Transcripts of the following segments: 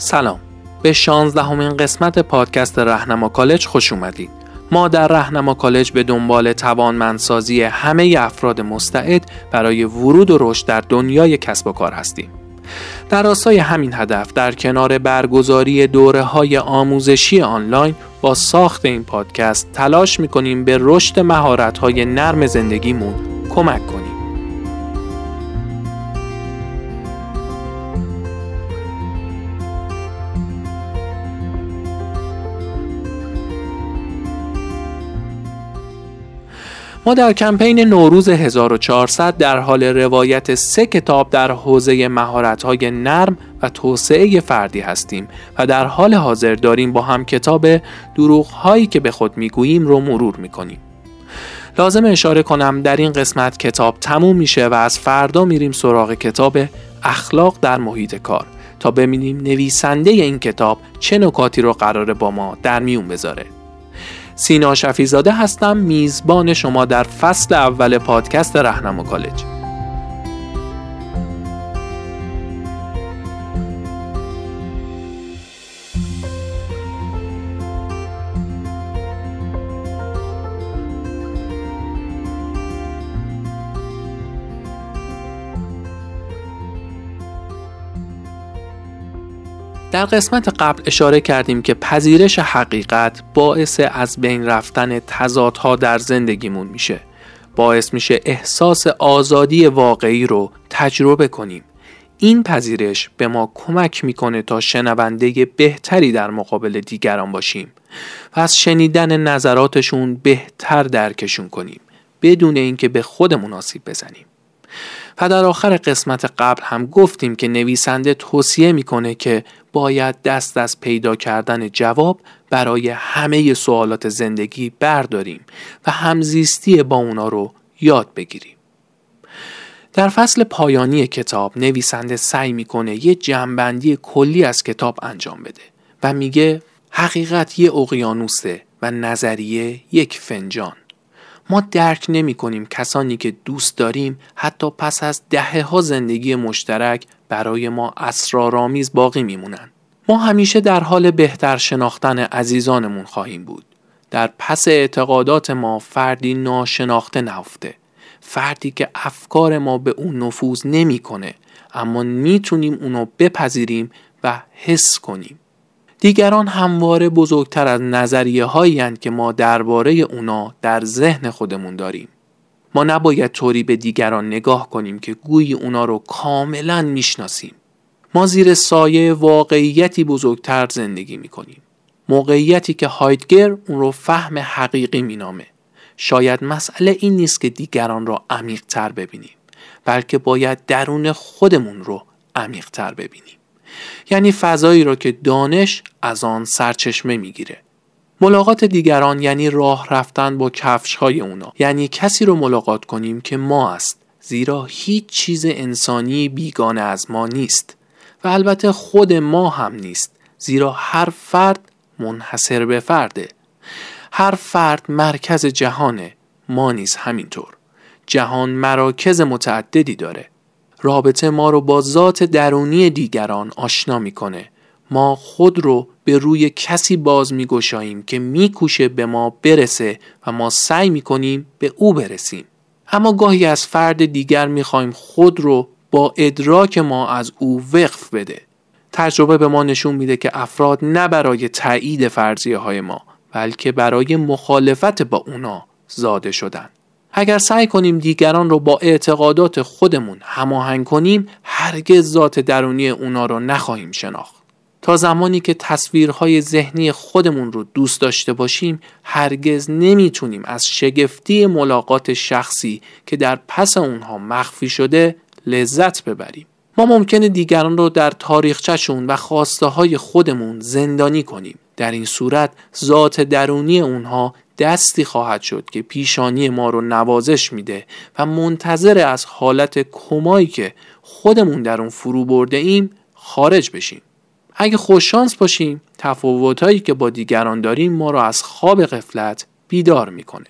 سلام. به شانزدهمین قسمت پادکست رهنما کالج خوش اومدید. ما در رهنما کالج به دنبال توانمندسازی همه افراد مستعد برای ورود و رشد در دنیای کسب و کار هستیم. در راستای همین هدف در کنار برگزاری دوره های آموزشی آنلاین با ساخت این پادکست تلاش می‌کنیم به رشد مهارت های نرم زندگیمون کمک کنیم. ما در کمپین نوروز 1400 در حال روایت سه کتاب در حوزه مهارت‌های نرم و توسعه فردی هستیم و در حال حاضر داریم با هم کتاب دروغ هایی که به خود می‌گوییم رو مرور می‌کنیم. لازم اشاره کنم در این قسمت کتاب تموم میشه و از فردا میریم سراغ کتاب اخلاق در محیط کار تا ببینیم نویسنده این کتاب چه نکاتی رو قراره با ما در میون بذاره. سینا شفیزاده هستم میزبان شما در فصل اول پادکست رهنما کالج. در قسمت قبل اشاره کردیم که پذیرش حقیقت باعث از بین رفتن تضادها در زندگیمون میشه. باعث میشه احساس آزادی واقعی رو تجربه کنیم. این پذیرش به ما کمک می‌کنه تا شنونده بهتری در مقابل دیگران باشیم و از شنیدن نظراتشون بهتر درکشون کنیم بدون اینکه به خودمون آسیب بزنیم. و در آخر قسمت قبل هم گفتیم که نویسنده توصیه می‌کنه که باید دست از پیدا کردن جواب برای همه سوالات زندگی برداریم و همزیستی با اونا رو یاد بگیریم. در فصل پایانی کتاب نویسنده سعی می‌کنه یه جمعبندی کلی از کتاب انجام بده و میگه حقیقت یه اقیانوسه و نظریه یک فنجان. ما درک نمی کنیم کسانی که دوست داریم حتی پس از دهه ها زندگی مشترک برای ما اسرارآمیز باقی میمونن. ما همیشه در حال بهتر شناختن عزیزانمون خواهیم بود. در پس اعتقادات ما فردی ناشناخته نهفته. فردی که افکار ما به اون نفوذ نمی‌کنه اما می‌تونیم اونو بپذیریم و حس کنیم. دیگران همواره بزرگتر از نظریه هایی که ما درباره اونا در ذهن خودمون داریم. ما نباید طوری به دیگران نگاه کنیم که گویی اونا رو کاملا می‌شناسیم. ما زیر سایه واقعیتی بزرگتر زندگی می‌کنیم. موقعیتی که هایدگر اون رو فهم حقیقی مینامه. شاید مسئله این نیست که دیگران را عمیق تر ببینیم بلکه باید درون خودمون رو عمیق تر ببینیم. یعنی فضایی را که دانش از آن سرچشمه می‌گیره. ملاقات دیگران یعنی راه رفتن با کفش های اونا. یعنی کسی رو ملاقات کنیم که ما است زیرا هیچ چیز انسانی بیگانه از ما نیست و البته خود ما هم نیست زیرا هر فرد منحصر به فرده. هر فرد مرکز جهانه ما نیز همینطور. جهان مراکز متعددی داره. رابطه ما رو با ذات درونی دیگران آشنا می‌کنه. ما خود رو به روی کسی باز میگشاییم که میکوشه به ما برسه و ما سعی می‌کنیم به او برسیم. اما گاهی از فرد دیگر می‌خوایم خود رو با ادراک ما از او وقف بده. تجربه به ما نشون میده که افراد نه برای تایید فرضیه های ما بلکه برای مخالفت با اونا زاده شدن. اگر سعی کنیم دیگران رو با اعتقادات خودمون هماهنگ کنیم هرگز ذات درونی اونا رو نخواهیم شناخت. تا زمانی که تصویرهای ذهنی خودمون رو دوست داشته باشیم هرگز نمی‌تونیم از شگفتی ملاقات شخصی که در پس اونها مخفی شده لذت ببریم. ما ممکنه دیگران رو در تاریخچهشون و خواسته های خودمون زندانی کنیم. در این صورت ذات درونی اونها دستی خواهد شد که پیشانی ما رو نوازش میده و منتظر از حالت کمایی که خودمون در اون فرو برده ایم خارج بشیم. اگه خوششانس باشیم تفاوتهایی که با دیگران داریم ما رو از خواب قفلت بیدار می‌کنه.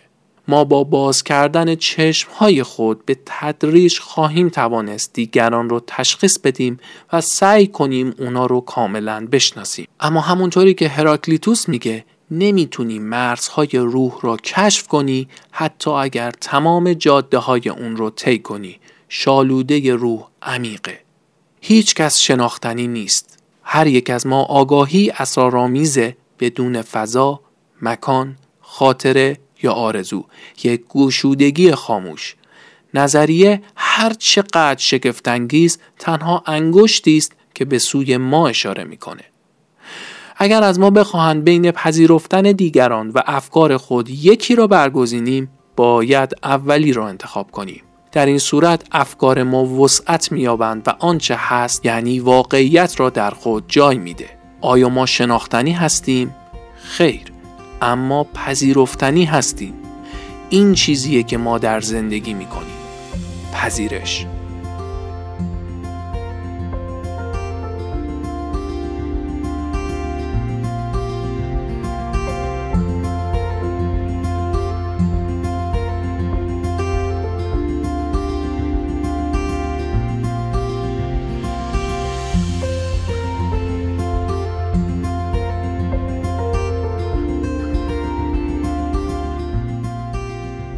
ما با باز کردن چشم های خود به تدریج خواهیم توانست دیگران رو تشخیص بدیم و سعی کنیم اونا رو کاملا بشناسیم. اما همونطوری که هراکلیتوس میگه نمی‌تونی مرزهای روح را کشف کنی حتی اگر تمام جاده های اون رو طی کنی. شالوده روح عمیقه. هیچ کس شناختنی نیست. هر یک از ما آگاهی اسرارآمیزه بدون فضا مکان خاطره یا آرزو. یک گوشودگی خاموش. نظریه هر چقدر شگفتانگیز تنها انگشتی است که به سوی ما اشاره می‌کنه. اگر از ما بخواهند بین پذیرفتن دیگران و افکار خود یکی را برگزینیم باید اولی را انتخاب کنیم. در این صورت افکار ما وسعت مییابند و آنچه هست یعنی واقعیت را در خود جای میده. آیا ما شناختنی هستیم؟ خیر اما پذیرفتنی هستیم. این چیزیه که ما در زندگی می‌کنیم. پذیرش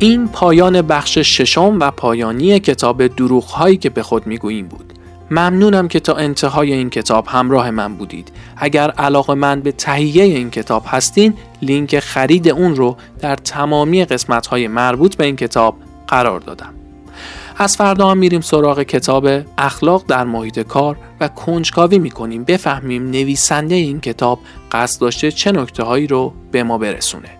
این پایان بخش ششم و پایانی کتاب دروغ هایی که به خود می‌گوییم بود. ممنونم که تا انتهای این کتاب همراه من بودید. اگر علاقه من به تهیه این کتاب هستین، لینک خرید اون رو در تمامی قسمت های مربوط به این کتاب قرار دادم. از فردا هم میریم سراغ کتاب اخلاق در محیط کار و کنجکاوی می‌کنیم بفهمیم نویسنده این کتاب قصد داشته چه نکته هایی رو به ما برسونه.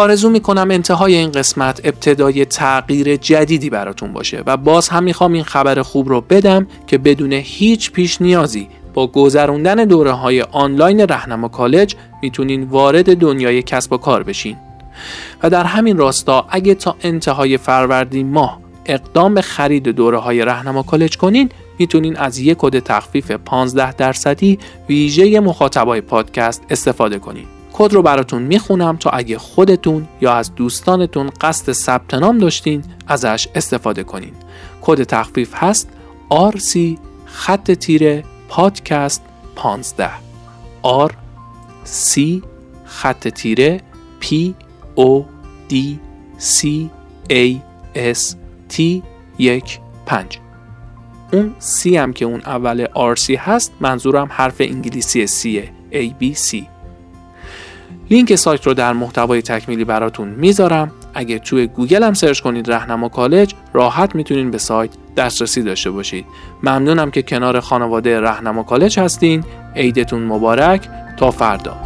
آرزو می‌کنم انتهای این قسمت ابتدای تغییر جدیدی براتون باشه و باز هم می‌خوام این خبر خوب رو بدم که بدون هیچ پیش نیازی با گذروندن دوره های آنلاین رهنما کالج می‌تونین وارد دنیای کسب و کار بشین. و در همین راستا اگه تا انتهای فروردین ماه اقدام به خرید دوره های رهنما کالج کنین می‌تونین از یک کد تخفیف 15 درصدی ویژه مخاطبای پادکست استفاده کنین. کد رو براتون می‌خونم تا اگه خودتون یا از دوستانتون قصد ثبت نام داشتین ازش استفاده کنین. کد تخفیف هست RC خط تیره پادکست 15 R C خط تیره P O D C A S T یک پنج. اون C هم که اون اول RC هست منظورم حرف انگلیسی C A B C لینک سایت رو در محتوای تکمیلی براتون می‌ذارم. اگه توی گوگل هم سرچ کنید رهنما کالج راحت می‌تونین به سایت دسترسی داشته باشید. ممنونم که کنار خانواده رهنما کالج هستین. عیدتون مبارک. تا فردا.